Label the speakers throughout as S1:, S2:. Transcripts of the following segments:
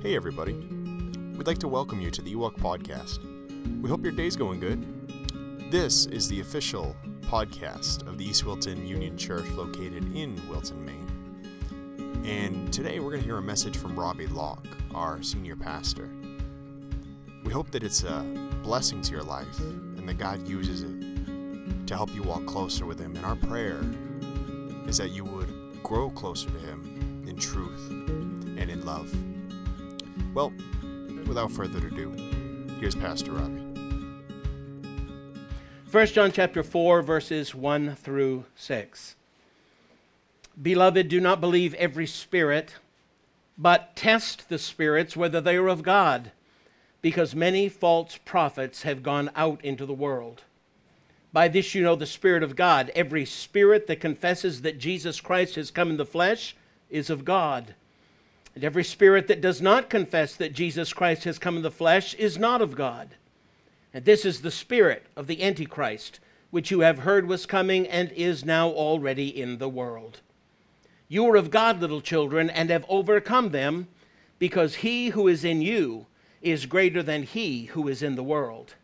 S1: Hey, everybody. We'd like to welcome you to the Ewok Podcast. We hope your day's going good. This is the official podcast of the East Wilton Union Church located in Wilton, Maine. And today we're going to hear a message from Robbie Locke, our senior pastor. We hope that it's a blessing to your life and that God uses it to help you walk closer with Him. And our prayer is that you would grow closer to Him in truth and in love. Well, without further ado, here's Pastor Robbie.
S2: 1 John chapter 4 verses 1 through 6. Beloved, do not believe every spirit, but test the spirits whether they are of God, because many false prophets have gone out into the world. By this you know the Spirit of God. Every spirit that confesses that Jesus Christ has come in the flesh is of God. And every spirit that does not confess that Jesus Christ has come in the flesh is not of God. And this is the spirit of the Antichrist, which you have heard was coming and is now already in the world. You are of God, little children, and have overcome them, because he who is in you is greater than he who is in the world.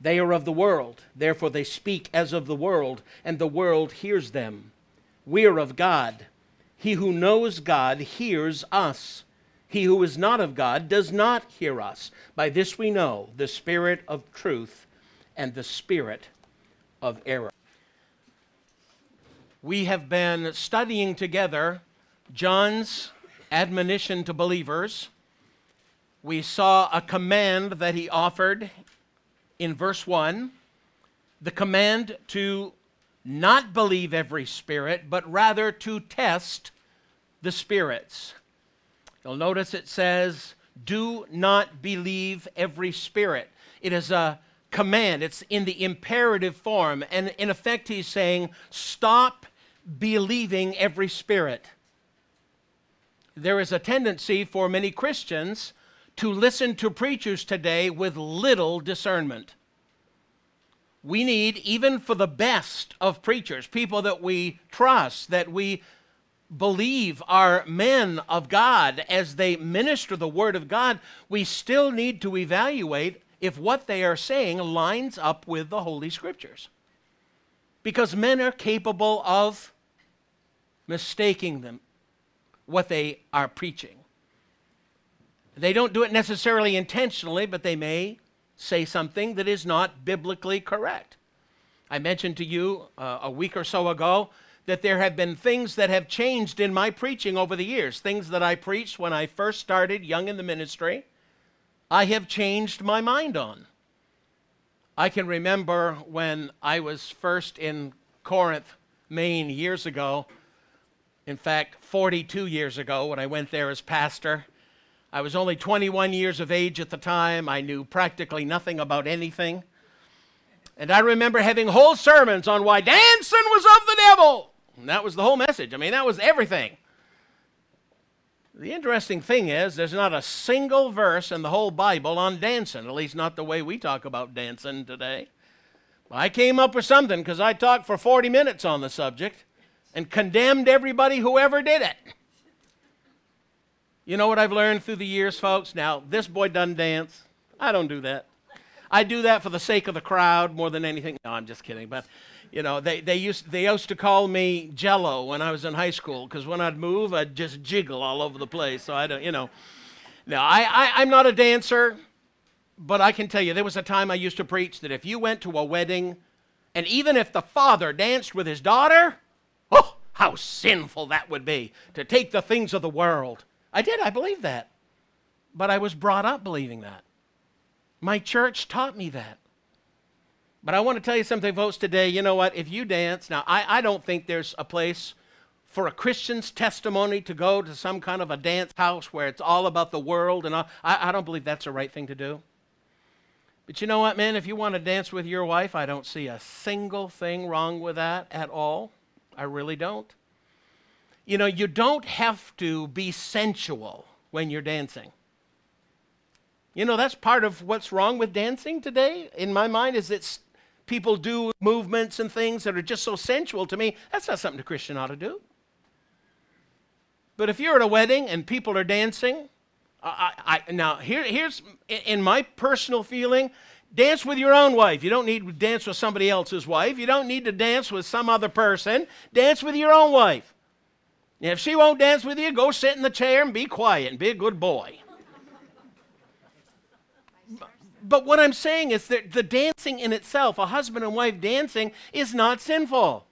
S2: They are of the world, therefore they speak as of the world, and the world hears them. We are of God. He who knows God hears us. He who is not of God does not hear us. By this we know the spirit of truth and the spirit of error. We have been studying together John's admonition to believers. We saw a command that he offered in verse 1 the command to not believe every spirit, but rather to test the spirits. You'll notice it says, Do not believe every spirit. It is a command, it's in the imperative form. And in effect, he's saying, Stop believing every spirit. There is a tendency for many Christians to listen to preachers today with little discernment we need, even for the best of preachers, people that we trust, that we believe are men of God as they minister the Word of God, we still need to evaluate if what they are saying lines up with the Holy Scriptures. Because men are capable of mistaking them, what they are preaching. They don't do it necessarily intentionally, but they may say something that is not biblically correct. I mentioned to you uh, a week or so ago that there have been things that have changed in my preaching over the years, things that I preached when I first started young in the ministry. I have changed my mind on. I can remember when I was first in Corinth, Maine, years ago. In fact, 42 years ago, when I went there as pastor. I was only 21 years of age at the time. I knew practically nothing about anything. And I remember having whole sermons on why dancing was of the devil. And that was the whole message. I mean, that was everything. The interesting thing is, there's not a single verse in the whole Bible on dancing, at least not the way we talk about dancing today. I came up with something because I talked for 40 minutes on the subject and condemned everybody who ever did it. You know what I've learned through the years, folks? Now, this boy doesn't dance. I don't do that. I do that for the sake of the crowd more than anything. No, I'm just kidding. But, you know, they, they, used, they used to call me Jello when I was in high school because when I'd move, I'd just jiggle all over the place. So I don't, you know. Now, I, I, I'm not a dancer, but I can tell you there was a time I used to preach that if you went to a wedding and even if the father danced with his daughter, oh, how sinful that would be to take the things of the world I did, I believe that. But I was brought up believing that. My church taught me that. But I want to tell you something, folks, today. You know what? If you dance, now I, I don't think there's a place for a Christian's testimony to go to some kind of a dance house where it's all about the world and all. I, I don't believe that's the right thing to do. But you know what, man? If you want to dance with your wife, I don't see a single thing wrong with that at all. I really don't. You know, you don't have to be sensual when you're dancing. You know, that's part of what's wrong with dancing today, in my mind, is that people do movements and things that are just so sensual to me. That's not something a Christian ought to do. But if you're at a wedding and people are dancing, I, I, now, here, here's in my personal feeling dance with your own wife. You don't need to dance with somebody else's wife. You don't need to dance with some other person. Dance with your own wife. If she won't dance with you, go sit in the chair and be quiet and be a good boy. but what I'm saying is that the dancing in itself, a husband and wife dancing, is not sinful.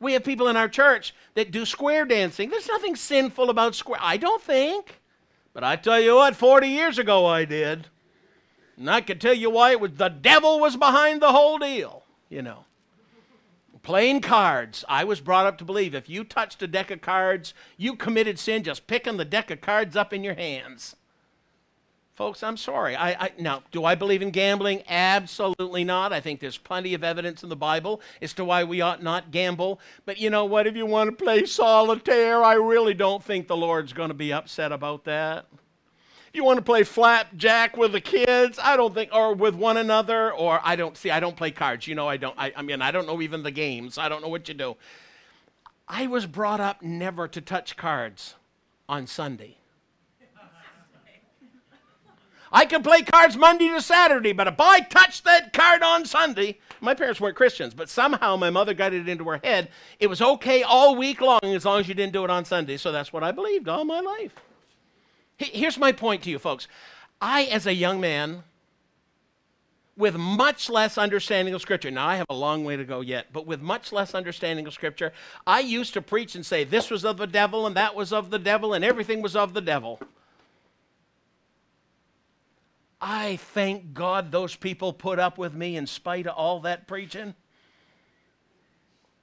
S2: We have people in our church that do square dancing. There's nothing sinful about square. I don't think. But I tell you what, 40 years ago I did. And I could tell you why it was the devil was behind the whole deal, you know. Playing cards. I was brought up to believe if you touched a deck of cards, you committed sin just picking the deck of cards up in your hands. Folks, I'm sorry. I, I, now, do I believe in gambling? Absolutely not. I think there's plenty of evidence in the Bible as to why we ought not gamble. But you know what? If you want to play solitaire, I really don't think the Lord's going to be upset about that. You want to play slapjack with the kids, I don't think, or with one another, or I don't see, I don't play cards. You know, I don't, I, I mean, I don't know even the games. I don't know what you do. I was brought up never to touch cards on Sunday. I can play cards Monday to Saturday, but if I touch that card on Sunday, my parents weren't Christians, but somehow my mother got it into her head it was okay all week long as long as you didn't do it on Sunday. So that's what I believed all my life. Here's my point to you, folks. I, as a young man, with much less understanding of Scripture, now I have a long way to go yet, but with much less understanding of Scripture, I used to preach and say this was of the devil and that was of the devil and everything was of the devil. I thank God those people put up with me in spite of all that preaching.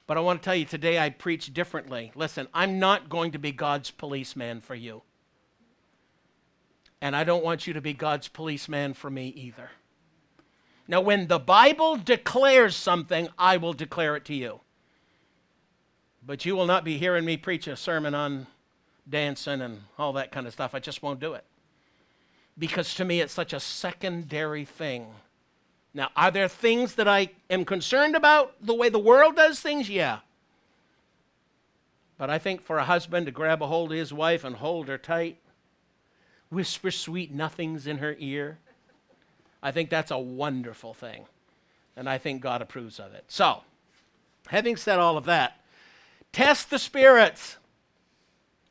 S2: But I want to tell you today I preach differently. Listen, I'm not going to be God's policeman for you. And I don't want you to be God's policeman for me either. Now, when the Bible declares something, I will declare it to you. But you will not be hearing me preach a sermon on dancing and all that kind of stuff. I just won't do it because to me it's such a secondary thing. Now, are there things that I am concerned about the way the world does things? Yeah. But I think for a husband to grab a hold of his wife and hold her tight, whisper sweet nothings in her ear, I think that's a wonderful thing. And I think God approves of it. So, having said all of that, test the spirits.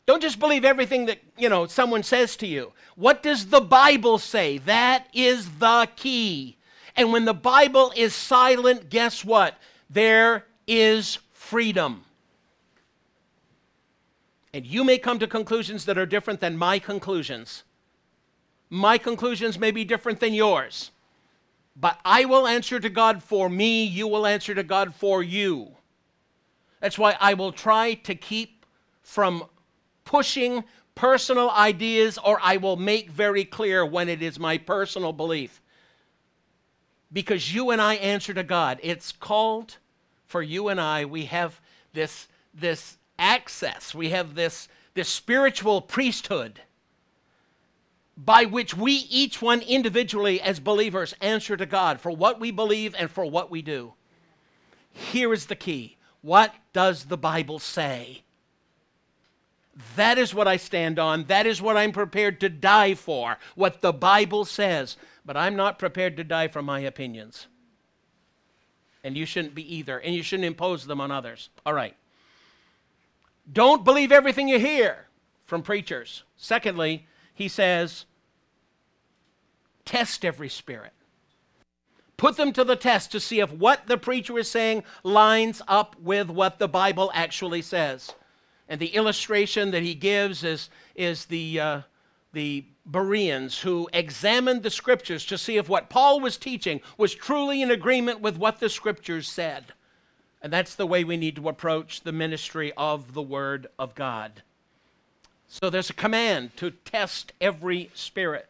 S2: Don't just believe everything that, you know, someone says to you. What does the Bible say? That is the key. And when the Bible is silent, guess what? There is freedom. And you may come to conclusions that are different than my conclusions. My conclusions may be different than yours. But I will answer to God for me, you will answer to God for you. That's why I will try to keep from pushing personal ideas, or I will make very clear when it is my personal belief. Because you and I answer to God. It's called for you and I, we have this, this access, we have this, this spiritual priesthood by which we, each one individually as believers, answer to God for what we believe and for what we do. Here is the key what does the Bible say? That is what I stand on. That is what I'm prepared to die for, what the Bible says. But I'm not prepared to die for my opinions. And you shouldn't be either. And you shouldn't impose them on others. All right. Don't believe everything you hear from preachers. Secondly, he says, test every spirit. Put them to the test to see if what the preacher is saying lines up with what the Bible actually says. And the illustration that he gives is, is the, uh, the Bereans who examined the scriptures to see if what Paul was teaching was truly in agreement with what the scriptures said. And that's the way we need to approach the ministry of the Word of God. So there's a command to test every spirit.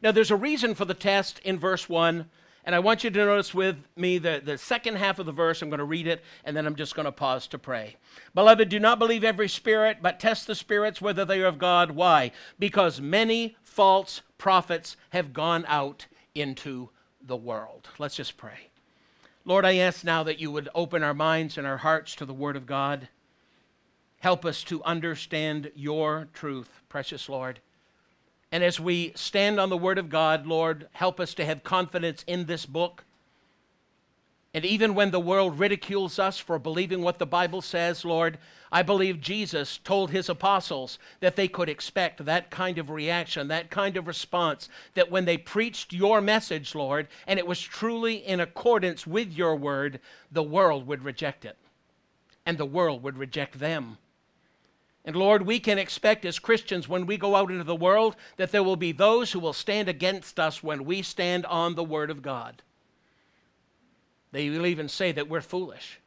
S2: Now, there's a reason for the test in verse 1 and I want you to notice with me the, the second half of the verse. I'm going to read it, and then I'm just going to pause to pray. Beloved, do not believe every spirit, but test the spirits whether they are of God. Why? Because many false prophets have gone out into the world. Let's just pray. Lord, I ask now that you would open our minds and our hearts to the Word of God. Help us to understand your truth, precious Lord. And as we stand on the Word of God, Lord, help us to have confidence in this book. And even when the world ridicules us for believing what the Bible says, Lord, I believe Jesus told his apostles that they could expect that kind of reaction, that kind of response, that when they preached your message, Lord, and it was truly in accordance with your word, the world would reject it. And the world would reject them. And Lord, we can expect as Christians when we go out into the world that there will be those who will stand against us when we stand on the Word of God. They will even say that we're foolish.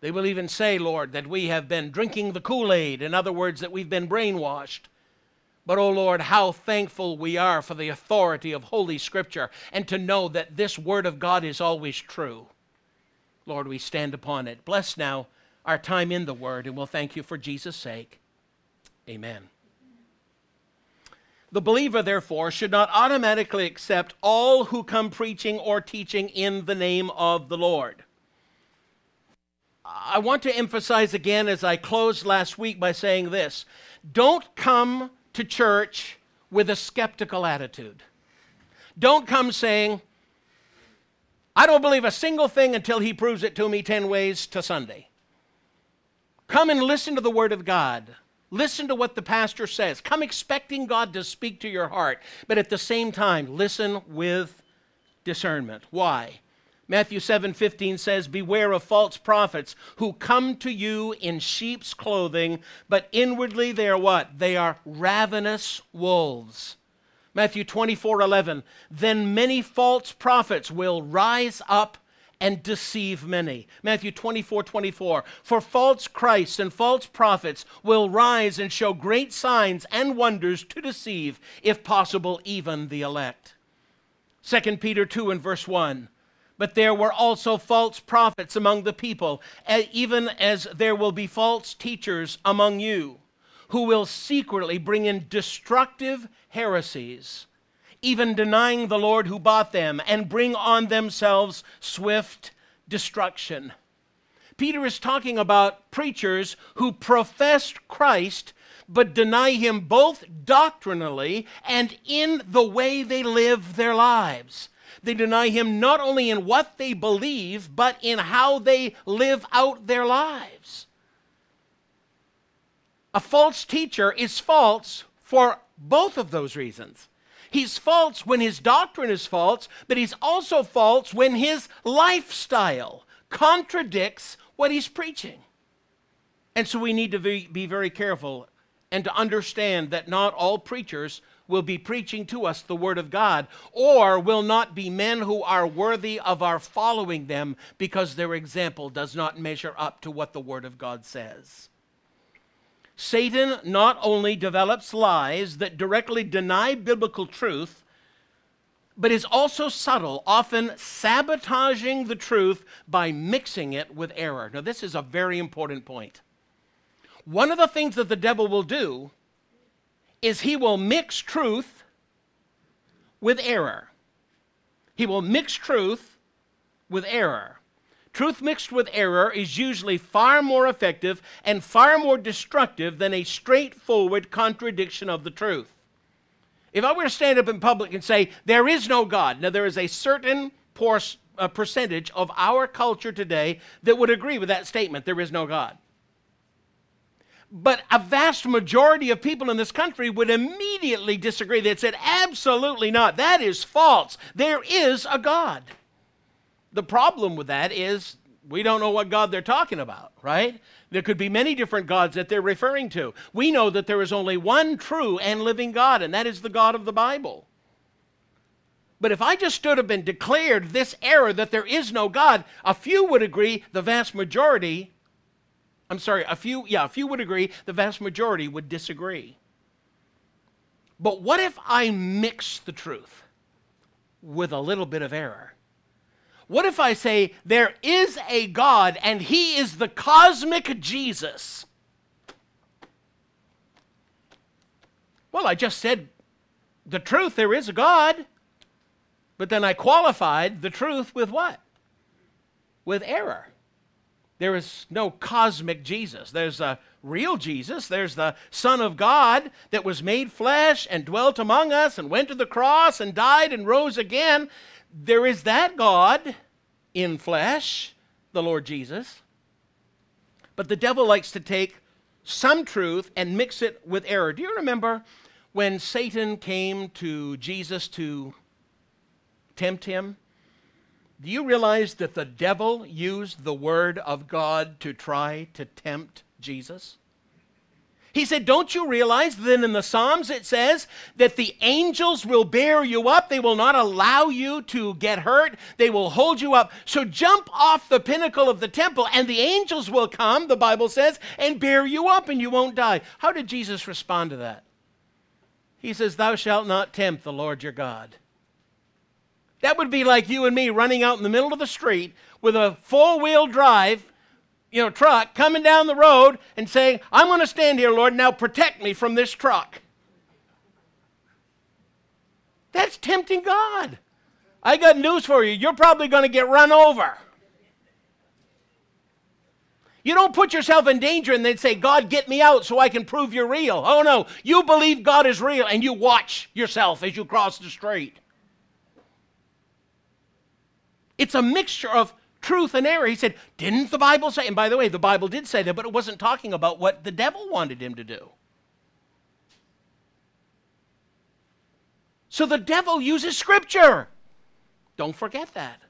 S2: They will even say, Lord, that we have been drinking the Kool Aid, in other words, that we've been brainwashed. But, oh Lord, how thankful we are for the authority of Holy Scripture and to know that this Word of God is always true. Lord, we stand upon it. Bless now our time in the Word, and we'll thank you for Jesus' sake. Amen. The believer, therefore, should not automatically accept all who come preaching or teaching in the name of the Lord. I want to emphasize again, as I closed last week, by saying this don't come to church with a skeptical attitude. Don't come saying, I don't believe a single thing until he proves it to me 10 ways to Sunday. Come and listen to the Word of God. Listen to what the pastor says. Come expecting God to speak to your heart, but at the same time, listen with discernment. Why? Matthew 7:15 says, "Beware of false prophets who come to you in sheep's clothing, but inwardly they are what? They are ravenous wolves." Matthew 24:11, "Then many false prophets will rise up and deceive many. Matthew 24 24. For false Christs and false prophets will rise and show great signs and wonders to deceive, if possible, even the elect. 2 Peter 2 and verse 1. But there were also false prophets among the people, even as there will be false teachers among you, who will secretly bring in destructive heresies even denying the Lord who bought them, and bring on themselves swift destruction. Peter is talking about preachers who profess Christ but deny him both doctrinally and in the way they live their lives. They deny him not only in what they believe, but in how they live out their lives. A false teacher is false for both of those reasons. He's false when his doctrine is false, but he's also false when his lifestyle contradicts what he's preaching. And so we need to be, very careful and to understand that not all preachers will be preaching to us the Word of God, or will not be men who are worthy of our following them because their example does not measure up to what the Word of God says. Satan not only develops lies that directly deny biblical truth, but is also subtle, often sabotaging the truth by mixing it with error. Now, this is a very important point. One of the things that the devil will do is he will mix truth with error. He will mix truth with error. Truth mixed with error is usually far more effective and far more destructive than a straightforward contradiction of the truth. If I were to stand up in public and say, There is no God, now there is a certain por- uh, percentage of our culture today that would agree with that statement there is no God. But a vast majority of people in this country would immediately disagree. They said, Absolutely not. That is false. There is a God. The problem with that is we don't know what God they're talking about, right? There could be many different gods that they're referring to. We know that there is only one true and living God, and that is the God of the Bible. But if I just stood up and declared this error that there is no God, a few would agree, the vast majority, I'm sorry, a few, yeah, a few would agree, the vast majority would disagree. But what if I mix the truth with a little bit of error? What if I say there is a God and he is the cosmic Jesus? Well, I just said the truth, there is a God. But then I qualified the truth with what? With error. There is no cosmic Jesus. There's a real Jesus. There's the Son of God that was made flesh and dwelt among us and went to the cross and died and rose again. There is that God in flesh, the Lord Jesus. But the devil likes to take some truth and mix it with error. Do you remember when Satan came to Jesus to tempt him? Do you realize that the devil used the word of God to try to tempt Jesus? He said, Don't you realize that in the Psalms it says that the angels will bear you up? They will not allow you to get hurt. They will hold you up. So jump off the pinnacle of the temple, and the angels will come, the Bible says, and bear you up, and you won't die. How did Jesus respond to that? He says, Thou shalt not tempt the Lord your God. That would be like you and me running out in the middle of the street with a four wheel drive you know, truck coming down the road and saying, I'm going to stand here, Lord, now protect me from this truck. That's tempting God. I got news for you. You're probably going to get run over. You don't put yourself in danger and then say, God, get me out so I can prove you're real. Oh, no. You believe God is real and you watch yourself as you cross the street. It's a mixture of truth and error. He said, Didn't the Bible say? And by the way, the Bible did say that, but it wasn't talking about what the devil wanted him to do. So the devil uses scripture. Don't forget that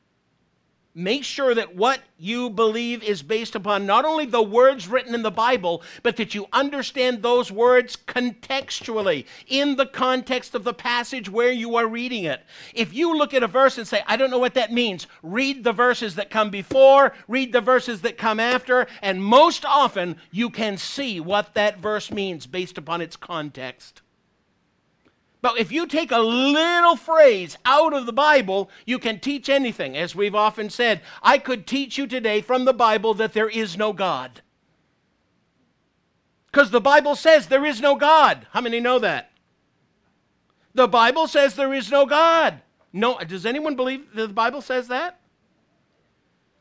S2: make sure that what you believe is based upon not only the words written in the Bible, but that you understand those words contextually, in the context of the passage where you are reading it. If you look at a verse and say, I don't know what that means, read the verses that come before, read the verses that come after, and most often you can see what that verse means based upon its context. But if you take a little phrase out of the Bible, you can teach anything. As we've often said, I could teach you today from the Bible that there is no God. Because the Bible says there is no God. How many know that? The Bible says there is no God. No, does anyone believe that the Bible says that?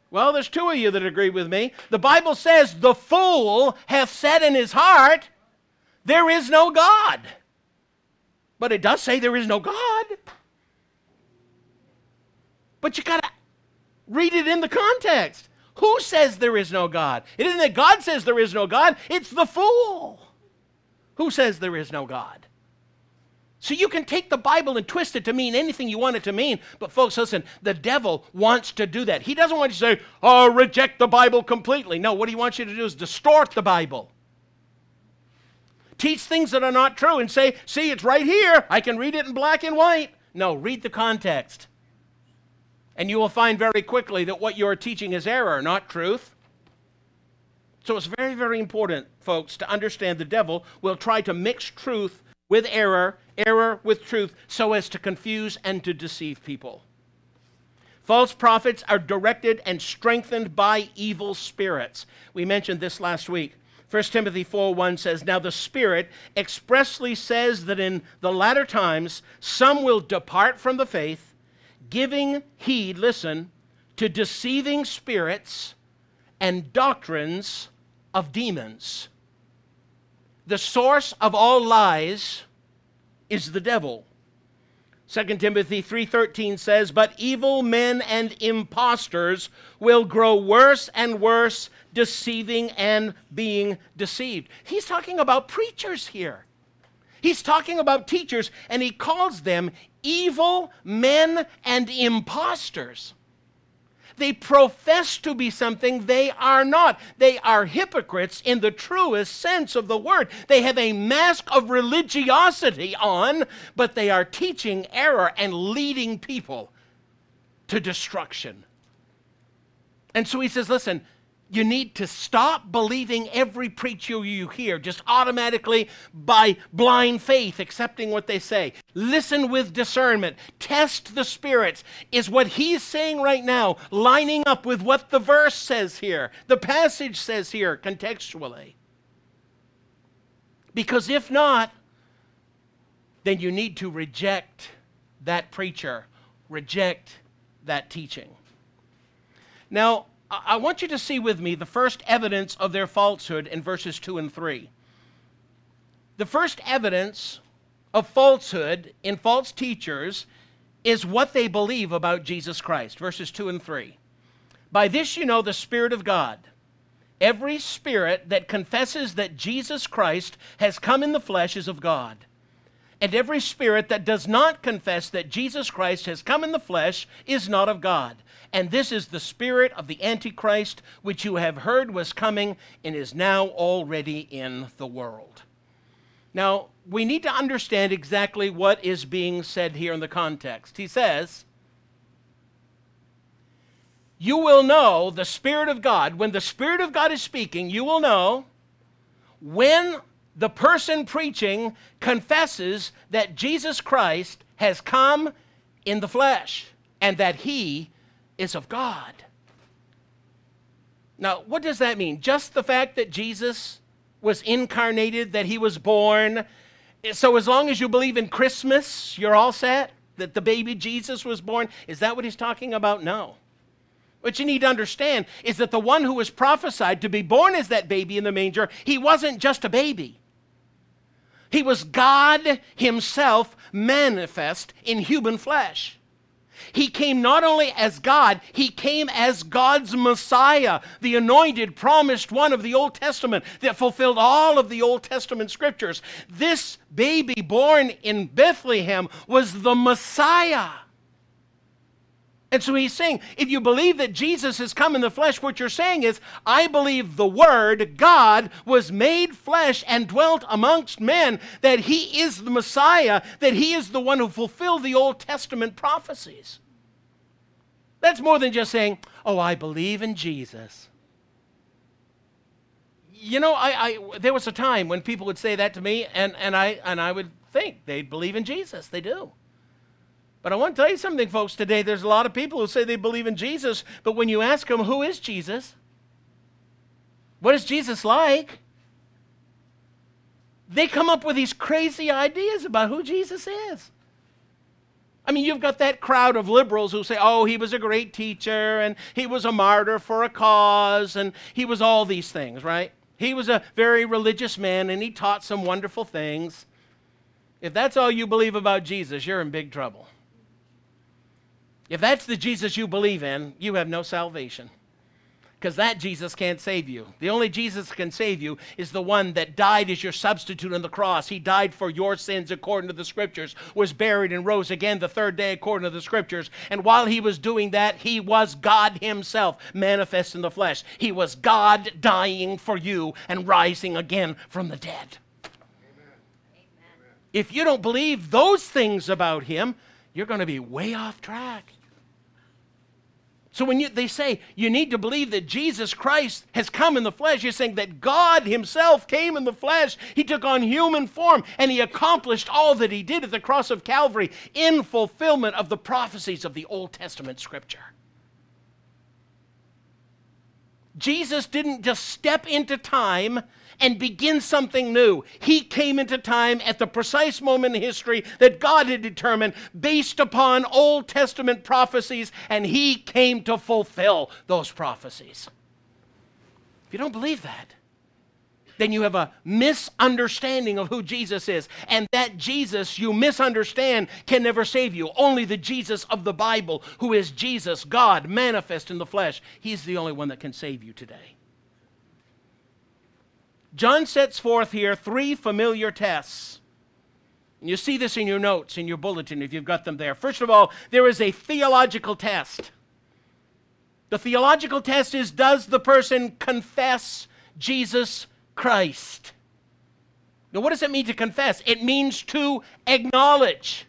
S2: Well, there's two of you that agree with me. The Bible says the fool hath said in his heart, there is no God. But it does say there is no God. But you got to read it in the context. Who says there is no God? It isn't that God says there is no God, it's the fool who says there is no God. So you can take the Bible and twist it to mean anything you want it to mean. But folks, listen, the devil wants to do that. He doesn't want you to say, oh, reject the Bible completely. No, what he wants you to do is distort the Bible teach things that are not true and say, see, it's right here. I can read it in black and white. No, read the context. And you will find very quickly that what you're teaching is error, not truth. So it's very, very important, folks, to understand the devil will try to mix truth with error, error with truth, so as to confuse and to deceive people. False prophets are directed and strengthened by evil spirits. We mentioned this last week. 1 Timothy 4 1 says, Now the Spirit expressly says that in the latter times some will depart from the faith, giving heed, listen, to deceiving spirits and doctrines of demons. The source of all lies is the devil. 2 Timothy 3:13 says, "But evil men and impostors will grow worse and worse, deceiving and being deceived." He's talking about preachers here. He's talking about teachers and he calls them evil men and impostors. They profess to be something they are not. They are hypocrites in the truest sense of the word. They have a mask of religiosity on, but they are teaching error and leading people to destruction. And so he says, listen, you need to stop believing every preacher you hear just automatically by blind faith, accepting what they say. Listen with discernment. Test the spirits. Is what he's saying right now lining up with what the verse says here, the passage says here contextually? Because if not, then you need to reject that preacher, reject that teaching. Now, I want you to see with me the first evidence of their falsehood in verses 2 and 3. The first evidence of falsehood in false teachers is what they believe about Jesus Christ. Verses 2 and 3. By this you know the Spirit of God. Every spirit that confesses that Jesus Christ has come in the flesh is of God. And every spirit that does not confess that Jesus Christ has come in the flesh is not of God. And this is the spirit of the Antichrist, which you have heard was coming and is now already in the world. Now, we need to understand exactly what is being said here in the context. He says, You will know the Spirit of God. When the Spirit of God is speaking, you will know when the person preaching confesses that Jesus Christ has come in the flesh and that he is of God. Now, what does that mean? Just the fact that Jesus was incarnated, that he was born. So, as long as you believe in Christmas, you're all set? That the baby Jesus was born? Is that what he's talking about? No. What you need to understand is that the one who was prophesied to be born as that baby in the manger, he wasn't just a baby. He was God Himself manifest in human flesh. He came not only as God, he came as God's Messiah, the anointed, promised one of the Old Testament that fulfilled all of the Old Testament scriptures. This baby born in Bethlehem was the Messiah. And so he's saying, if you believe that Jesus has come in the flesh, what you're saying is, I believe the Word, God, was made flesh and dwelt amongst men, that he is the Messiah, that he is the one who fulfilled the Old Testament prophecies. That's more than just saying, oh, I believe in Jesus. You know, I, I, there was a time when people would say that to me, and, and, I, and I would think they believe in Jesus. They do. But I want to tell you something, folks, today. There's a lot of people who say they believe in Jesus, but when you ask them, who is Jesus? What is Jesus like? They come up with these crazy ideas about who Jesus is. I mean, you've got that crowd of liberals who say, oh, he was a great teacher, and he was a martyr for a cause, and he was all these things, right? He was a very religious man, and he taught some wonderful things. If that's all you believe about Jesus, you're in big trouble. If that's the Jesus you believe in, you have no salvation. Because that Jesus can't save you. The only Jesus can save you is the one that died as your substitute on the cross. He died for your sins according to the scriptures, was buried and rose again the third day according to the scriptures. And while he was doing that, he was God himself manifest in the flesh. He was God dying for you and rising again from the dead. Amen. If you don't believe those things about him, you're going to be way off track. So when you, they say you need to believe that Jesus Christ has come in the flesh, you're saying that God Himself came in the flesh. He took on human form and He accomplished all that He did at the cross of Calvary in fulfillment of the prophecies of the Old Testament Scripture. Jesus didn't just step into time and begin something new. He came into time at the precise moment in history that God had determined based upon Old Testament prophecies, and He came to fulfill those prophecies. If you don't believe that, then you have a misunderstanding of who Jesus is. And that Jesus you misunderstand can never save you. Only the Jesus of the Bible, who is Jesus, God, manifest in the flesh, He's the only one that can save you today. John sets forth here three familiar tests. And you see this in your notes, in your bulletin, if you've got them there. First of all, there is a theological test. The theological test is Does the person confess Jesus Christ? Now, what does it mean to confess? It means to acknowledge.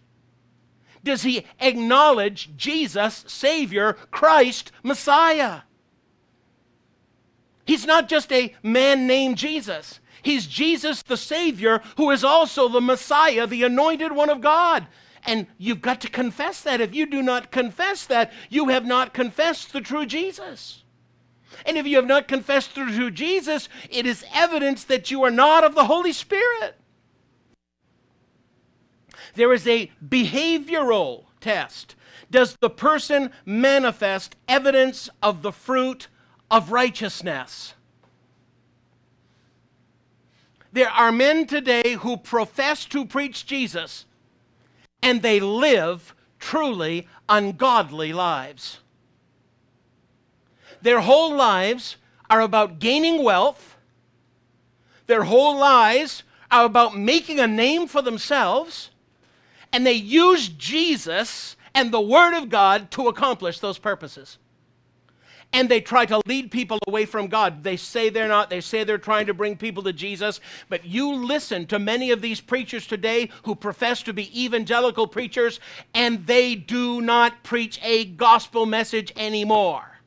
S2: Does he acknowledge Jesus, Savior, Christ, Messiah? He's not just a man named Jesus. He's Jesus the Savior, who is also the Messiah, the anointed one of God. And you've got to confess that. If you do not confess that, you have not confessed the true Jesus. And if you have not confessed the true Jesus, it is evidence that you are not of the Holy Spirit. There is a behavioral test. Does the person manifest evidence of the fruit of righteousness. There are men today who profess to preach Jesus and they live truly ungodly lives. Their whole lives are about gaining wealth, their whole lives are about making a name for themselves, and they use Jesus and the Word of God to accomplish those purposes and they try to lead people away from God. They say they're not, they say they're trying to bring people to Jesus, but you listen to many of these preachers today who profess to be evangelical preachers, and they do not preach a gospel message anymore.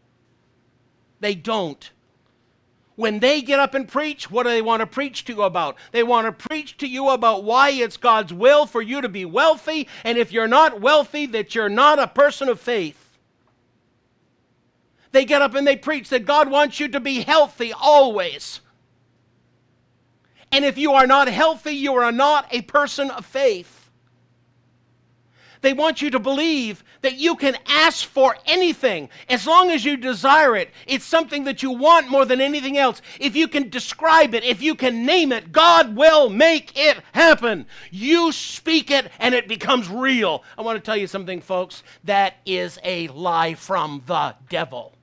S2: They don't. When they get up and preach, what do they want to preach to you about? They want to preach to you about why it's God's will for you to be wealthy, and if you're not wealthy, that you're not a person of faith. They get up and they preach that God wants you to be healthy always. And if you are not healthy, you are not a person of faith. They want you to believe that you can ask for anything as long as you desire it. It's something that you want more than anything else. If you can describe it, if you can name it, God will make it happen. You speak it and it becomes real. I want to tell you something, folks. That is a lie from the devil.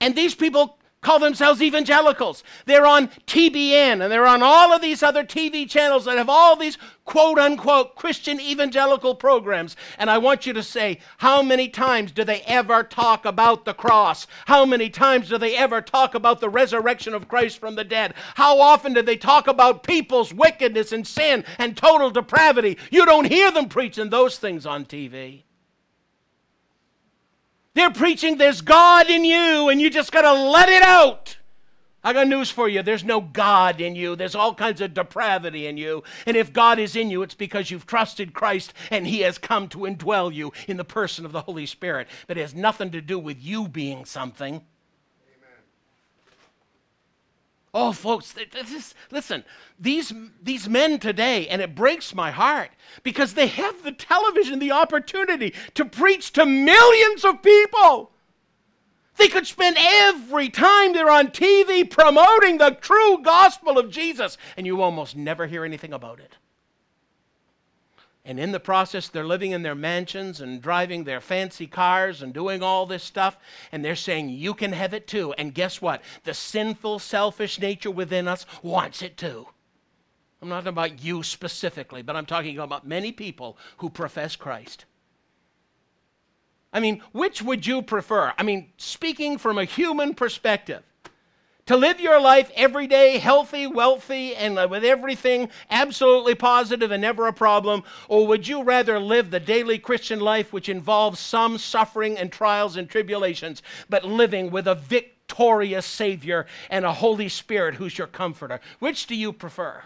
S2: And these people call themselves evangelicals. They're on TBN and they're on all of these other TV channels that have all these quote unquote Christian evangelical programs. And I want you to say, how many times do they ever talk about the cross? How many times do they ever talk about the resurrection of Christ from the dead? How often do they talk about people's wickedness and sin and total depravity? You don't hear them preaching those things on TV. They're preaching there's God in you and you just got to let it out. I got news for you. There's no God in you. There's all kinds of depravity in you. And if God is in you, it's because you've trusted Christ and He has come to indwell you in the person of the Holy Spirit. But it has nothing to do with you being something. Oh, folks, this, is, listen, these, these men today, and it breaks my heart because they have the television, the opportunity to preach to millions of people. They could spend every time they're on TV promoting the true gospel of Jesus, and you almost never hear anything about it. And in the process, they're living in their mansions and driving their fancy cars and doing all this stuff. And they're saying, You can have it too. And guess what? The sinful, selfish nature within us wants it too. I'm not talking about you specifically, but I'm talking about many people who profess Christ. I mean, which would you prefer? I mean, speaking from a human perspective, to live your life every day healthy, wealthy, and with everything absolutely positive and never a problem? Or would you rather live the daily Christian life which involves some suffering and trials and tribulations, but living with a victorious Savior and a Holy Spirit who's your comforter? Which do you prefer?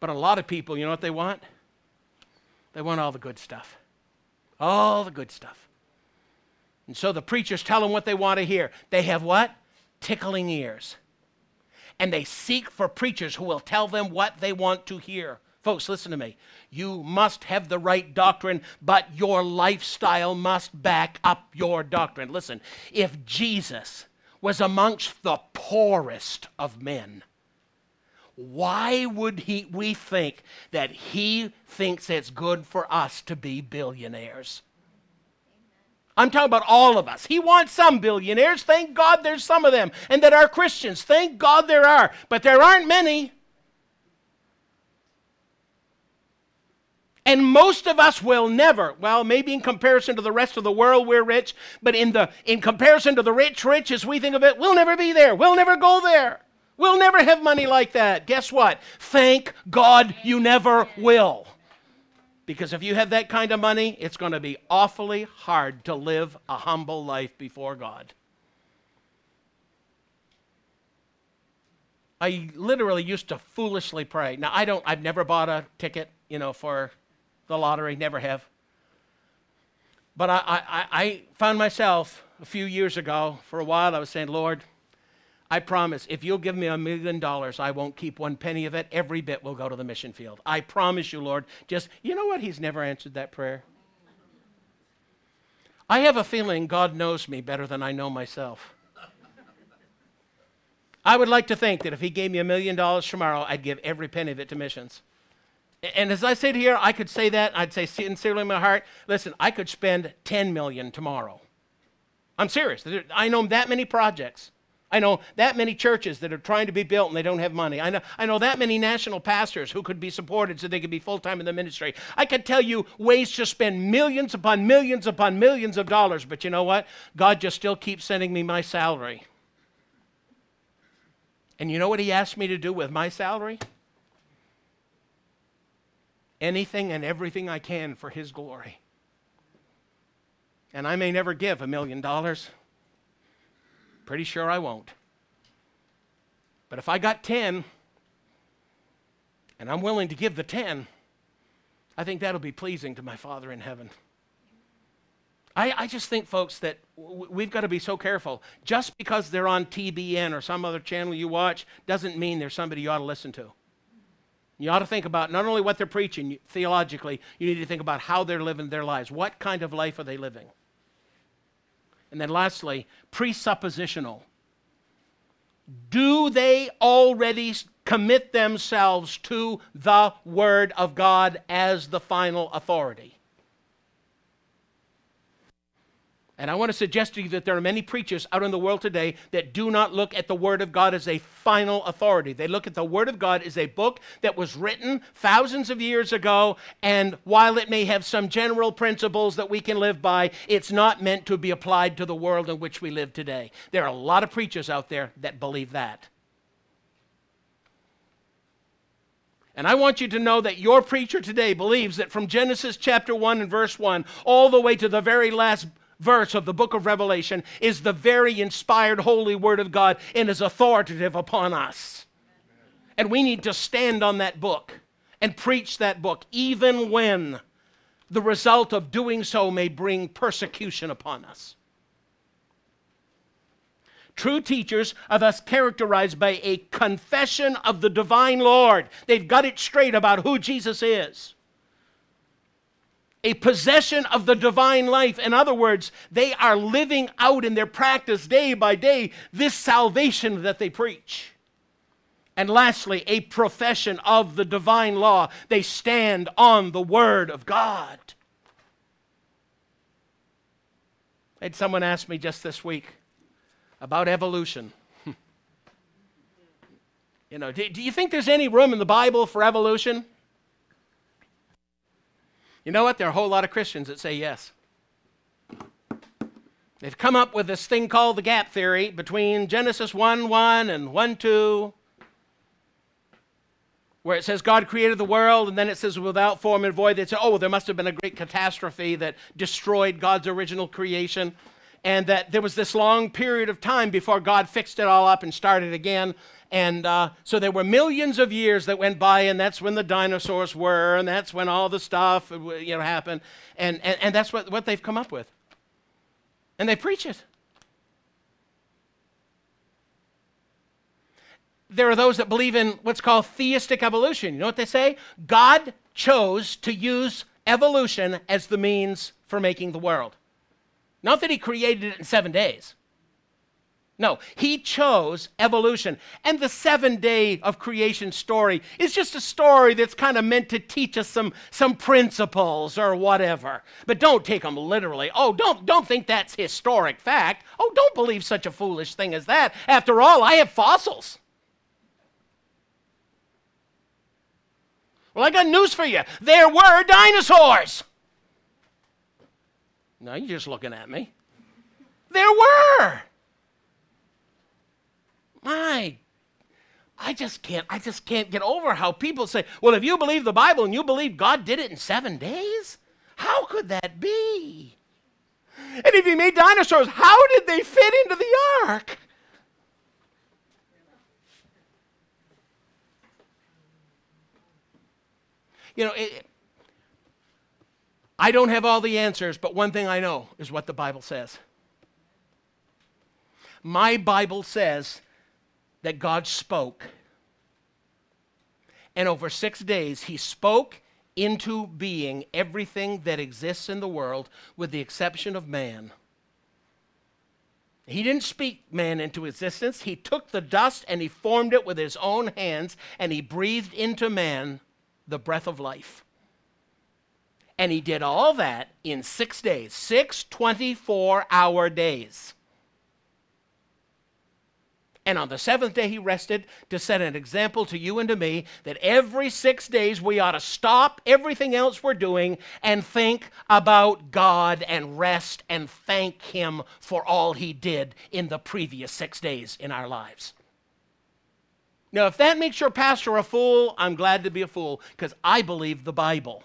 S2: But a lot of people, you know what they want? They want all the good stuff. All the good stuff. And so the preachers tell them what they want to hear. They have what? Tickling ears. And they seek for preachers who will tell them what they want to hear. Folks, listen to me. You must have the right doctrine, but your lifestyle must back up your doctrine. Listen, if Jesus was amongst the poorest of men, why would he, we think that he thinks it's good for us to be billionaires? I'm talking about all of us. He wants some billionaires. Thank God there's some of them. And that are Christians. Thank God there are. But there aren't many. And most of us will never, well, maybe in comparison to the rest of the world, we're rich, but in, the, in comparison to the rich, rich as we think of it, we'll never be there. We'll never go there. We'll never have money like that. Guess what? Thank God you never will. Because if you have that kind of money, it's going to be awfully hard to live a humble life before God. I literally used to foolishly pray. Now I don't I've never bought a ticket, you know, for the lottery, never have. But I, I, I found myself a few years ago, for a while, I was saying, Lord, I promise, if you'll give me a million dollars, I won't keep one penny of it. Every bit will go to the mission field. I promise you, Lord. Just, you know what? He's never answered that prayer. I have a feeling God knows me better than I know myself. I would like to think that if He gave me a million dollars tomorrow, I'd give every penny of it to missions. And as I sit here, I could say that, I'd say sincerely in my heart, listen, I could spend 10 million tomorrow. I'm serious. I know that many projects. I know that many churches that are trying to be built and they don't have money. I know, I know that many national pastors who could be supported so they could be full time in the ministry. I could tell you ways to spend millions upon millions upon millions of dollars, but you know what? God just still keeps sending me my salary. And you know what He asked me to do with my salary? Anything and everything I can for His glory. And I may never give a million dollars. Pretty sure I won't. But if I got 10 and I'm willing to give the 10, I think that'll be pleasing to my Father in heaven. I, I just think, folks, that w- we've got to be so careful. Just because they're on TBN or some other channel you watch doesn't mean they're somebody you ought to listen to. You ought to think about not only what they're preaching theologically, you need to think about how they're living their lives. What kind of life are they living? And then lastly, presuppositional. Do they already commit themselves to the Word of God as the final authority? And I want to suggest to you that there are many preachers out in the world today that do not look at the Word of God as a final authority. They look at the Word of God as a book that was written thousands of years ago, and while it may have some general principles that we can live by, it's not meant to be applied to the world in which we live today. There are a lot of preachers out there that believe that. And I want you to know that your preacher today believes that from Genesis chapter 1 and verse 1 all the way to the very last verse of the book of Revelation is the very inspired holy word of God and is authoritative upon us. And we need to stand on that book and preach that book, even when the result of doing so may bring persecution upon us. True teachers are thus characterized by a confession of the divine Lord. They've got it straight about who Jesus is a possession of the divine life. In other words, they are living out in their practice day by day this salvation that they preach. And lastly, a profession of the divine law. They stand on the Word of God. I had someone ask me just this week about evolution. you know, do, do you think there's any room in the Bible for evolution? You know what? There are a whole lot of Christians that say yes. They've come up with this thing called the gap theory between Genesis 1 1 and 1 2, where it says God created the world, and then it says without form and void. They say, oh, there must have been a great catastrophe that destroyed God's original creation, and that there was this long period of time before God fixed it all up and started again. And uh, so there were millions of years that went by, and that's when the dinosaurs were, and that's when all the stuff uh, you know happened, and, and, and that's what, what they've come up with. And they preach it. There are those that believe in what's called theistic evolution. You know what they say? God chose to use evolution as the means for making the world. Not that he created it in seven days. No, he chose evolution. And the seven day of creation story is just a story that's kind of meant to teach us some, some principles or whatever. But don't take them literally. Oh, don't, don't think that's historic fact. Oh, don't believe such a foolish thing as that. After all, I have fossils. Well, I got news for you. There were dinosaurs. No, you're just looking at me. There were. My I just can't I just can't get over how people say, "Well, if you believe the Bible and you believe God did it in 7 days, how could that be?" And if he made dinosaurs, how did they fit into the ark? You know, it, I don't have all the answers, but one thing I know is what the Bible says. My Bible says that God spoke. And over six days, he spoke into being everything that exists in the world with the exception of man. He didn't speak man into existence. He took the dust and he formed it with his own hands and he breathed into man the breath of life. And he did all that in six days, six 24 hour days. And on the seventh day, he rested to set an example to you and to me that every six days we ought to stop everything else we're doing and think about God and rest and thank him for all he did in the previous six days in our lives. Now, if that makes your pastor a fool, I'm glad to be a fool because I believe the Bible.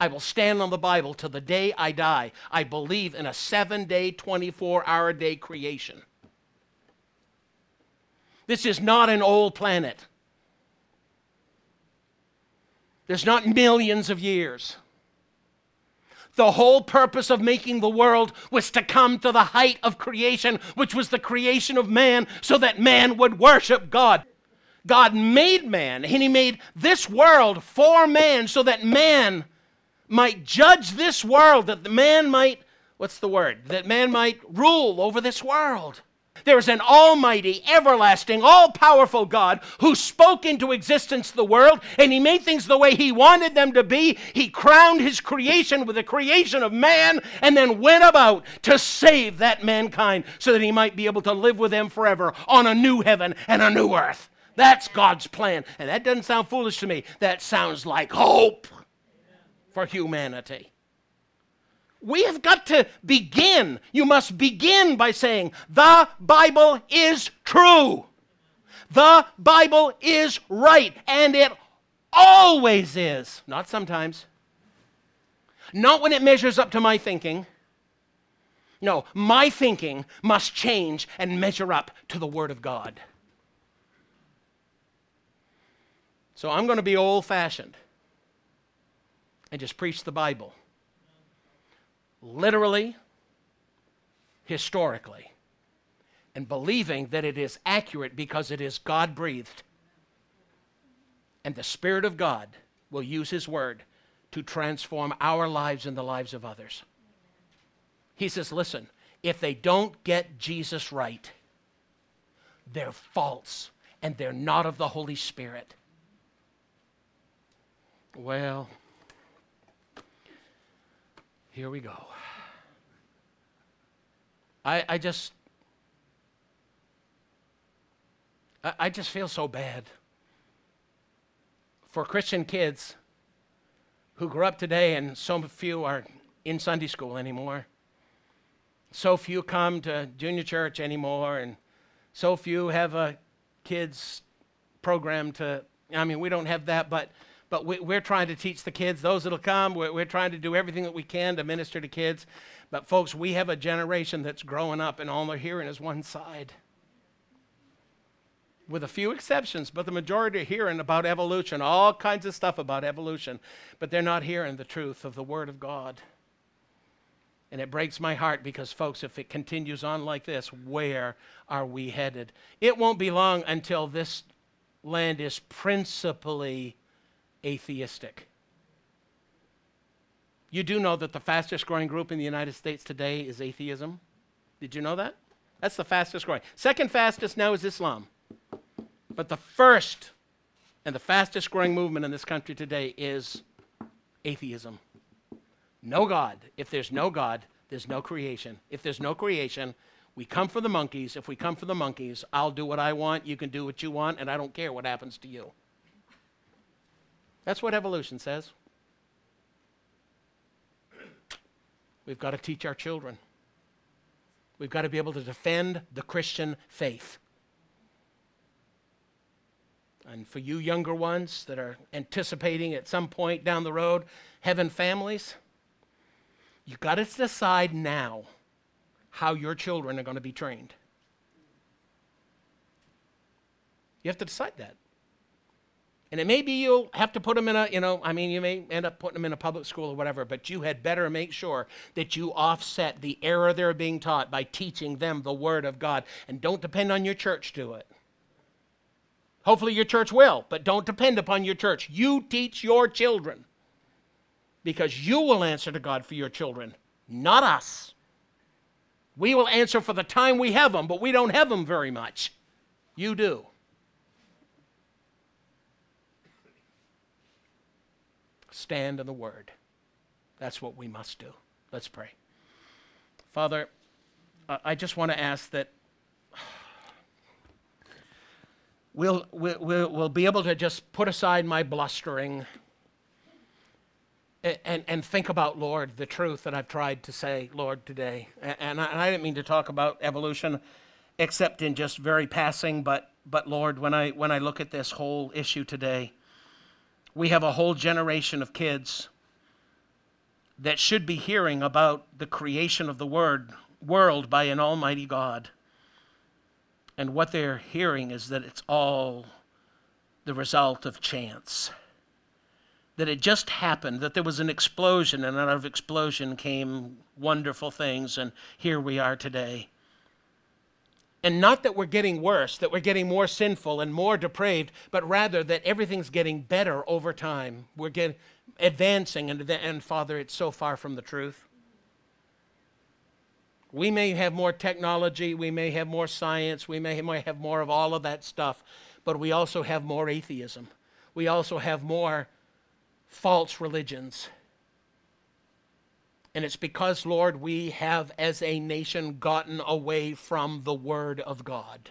S2: I will stand on the Bible till the day I die. I believe in a seven day, 24 hour day creation. This is not an old planet. There's not millions of years. The whole purpose of making the world was to come to the height of creation, which was the creation of man, so that man would worship God. God made man, and He made this world for man, so that man might judge this world, that man might, what's the word? That man might rule over this world. There's an almighty, everlasting, all powerful God who spoke into existence the world and he made things the way he wanted them to be. He crowned his creation with the creation of man and then went about to save that mankind so that he might be able to live with them forever on a new heaven and a new earth. That's God's plan. And that doesn't sound foolish to me. That sounds like hope for humanity. We have got to begin. You must begin by saying, The Bible is true. The Bible is right. And it always is. Not sometimes. Not when it measures up to my thinking. No, my thinking must change and measure up to the Word of God. So I'm going to be old fashioned and just preach the Bible literally, historically, and believing that it is accurate because it is God breathed. And the Spirit of God will use His Word to transform our lives and the lives of others. He says, listen, if they don't get Jesus right, they're false and they're not of the Holy Spirit. Well, here we go. I, I just, I, I just feel so bad for Christian kids who grew up today and so few are in Sunday school anymore. So few come to junior church anymore, and so few have a kids program to. I mean, we don't have that, but but we, are trying to teach the kids. Those that'll come, we're, we're trying to do everything that we can to minister to kids. But, folks, we have a generation that's growing up and all they're hearing is one side. With a few exceptions, but the majority are hearing about evolution, all kinds of stuff about evolution, but they're not hearing the truth of the Word of God. And it breaks my heart because, folks, if it continues on like this, where are we headed? It won't be long until this land is principally atheistic. You do know that the fastest growing group in the United States today is atheism? Did you know that? That's the fastest growing. Second fastest now is Islam. But the first and the fastest growing movement in this country today is atheism. No God. If there's no God, there's no creation. If there's no creation, we come for the monkeys. If we come for the monkeys, I'll do what I want, you can do what you want, and I don't care what happens to you. That's what evolution says. We've got to teach our children. We've got to be able to defend the Christian faith. And for you younger ones that are anticipating at some point down the road heaven families, you've got to decide now how your children are going to be trained. You have to decide that. And it may be you'll have to put them in a, you know, I mean, you may end up putting them in a public school or whatever, but you had better make sure that you offset the error they're being taught by teaching them the Word of God. And don't depend on your church to it. Hopefully, your church will, but don't depend upon your church. You teach your children because you will answer to God for your children, not us. We will answer for the time we have them, but we don't have them very much. You do. Stand in the Word. That's what we must do. Let's pray. Father, I just want to ask that we'll, we'll, we'll be able to just put aside my blustering and, and, and think about, Lord, the truth that I've tried to say, Lord, today. And I, and I didn't mean to talk about evolution except in just very passing, but, but Lord, when I, when I look at this whole issue today, we have a whole generation of kids that should be hearing about the creation of the word, world by an almighty God. And what they're hearing is that it's all the result of chance that it just happened, that there was an explosion, and out of explosion came wonderful things, and here we are today. And not that we're getting worse, that we're getting more sinful and more depraved, but rather that everything's getting better over time. We're advancing, and, and Father, it's so far from the truth. We may have more technology, we may have more science, we may have more of all of that stuff, but we also have more atheism. We also have more false religions. And it's because, Lord, we have as a nation gotten away from the Word of God.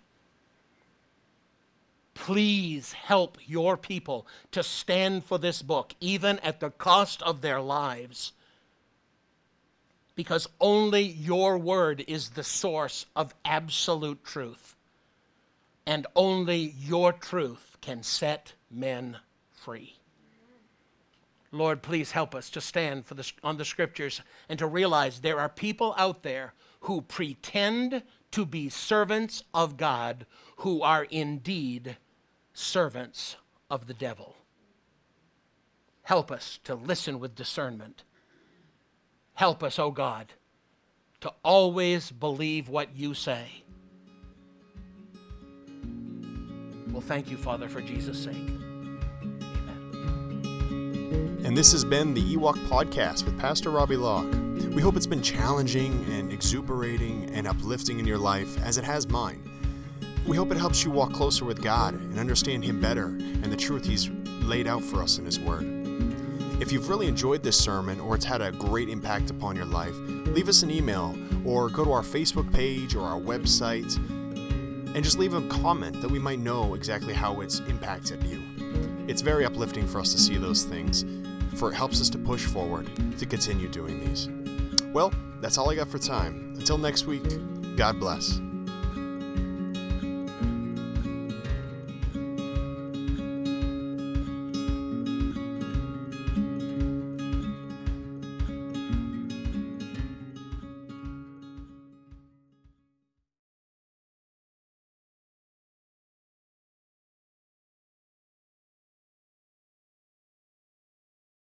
S2: Please help your people to stand for this book, even at the cost of their lives. Because only your Word is the source of absolute truth. And only your truth can set men free. Lord, please help us to stand the, on the scriptures and to realize there are people out there who pretend to be servants of God who are indeed servants of the devil. Help us to listen with discernment. Help us, O oh God, to always believe what you say. Well, thank you, Father, for Jesus' sake.
S1: And this has been the Ewok Podcast with Pastor Robbie Locke. We hope it's been challenging and exuberating and uplifting in your life as it has mine. We hope it helps you walk closer with God and understand Him better and the truth He's laid out for us in His Word. If you've really enjoyed this sermon or it's had a great impact upon your life, leave us an email or go to our Facebook page or our website and just leave a comment that we might know exactly how it's impacted you. It's very uplifting for us to see those things for it helps us to push forward to continue doing these. Well, that's all I got for time. Until next week, God bless.